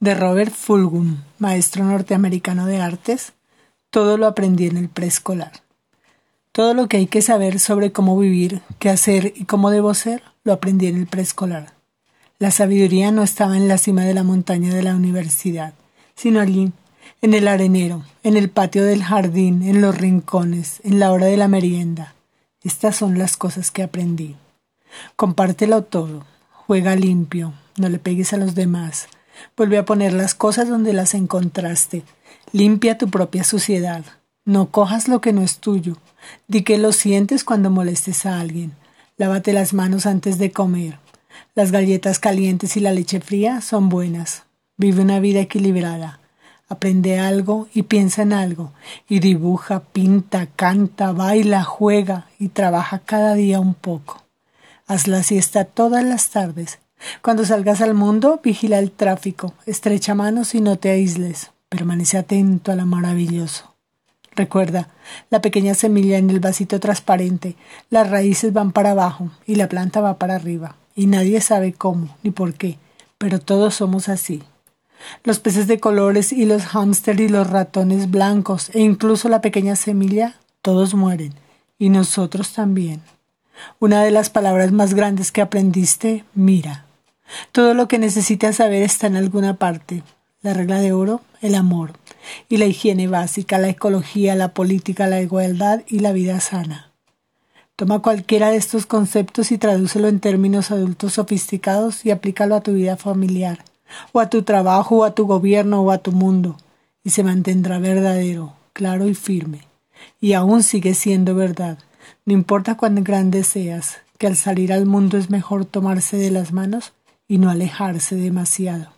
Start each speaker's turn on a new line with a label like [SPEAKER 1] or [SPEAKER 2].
[SPEAKER 1] de Robert Fulghum, maestro norteamericano de artes, todo lo aprendí en el preescolar. Todo lo que hay que saber sobre cómo vivir, qué hacer y cómo debo ser, lo aprendí en el preescolar. La sabiduría no estaba en la cima de la montaña de la universidad, sino allí, en el arenero, en el patio del jardín, en los rincones, en la hora de la merienda. Estas son las cosas que aprendí. Compártelo todo, juega limpio, no le pegues a los demás, Vuelve a poner las cosas donde las encontraste. Limpia tu propia suciedad. No cojas lo que no es tuyo. Di que lo sientes cuando molestes a alguien. Lávate las manos antes de comer. Las galletas calientes y la leche fría son buenas. Vive una vida equilibrada. Aprende algo y piensa en algo. Y dibuja, pinta, canta, baila, juega y trabaja cada día un poco. Haz la siesta todas las tardes cuando salgas al mundo, vigila el tráfico, estrecha manos y no te aísles. Permanece atento a lo maravilloso. Recuerda, la pequeña semilla en el vasito transparente, las raíces van para abajo y la planta va para arriba, y nadie sabe cómo ni por qué, pero todos somos así. Los peces de colores y los hámster y los ratones blancos e incluso la pequeña semilla, todos mueren, y nosotros también. Una de las palabras más grandes que aprendiste, mira. Todo lo que necesitas saber está en alguna parte. La regla de oro, el amor, y la higiene básica, la ecología, la política, la igualdad y la vida sana. Toma cualquiera de estos conceptos y tradúcelo en términos adultos sofisticados y aplícalo a tu vida familiar, o a tu trabajo, o a tu gobierno, o a tu mundo, y se mantendrá verdadero, claro y firme. Y aún sigue siendo verdad, no importa cuán grande seas, que al salir al mundo es mejor tomarse de las manos y no alejarse demasiado.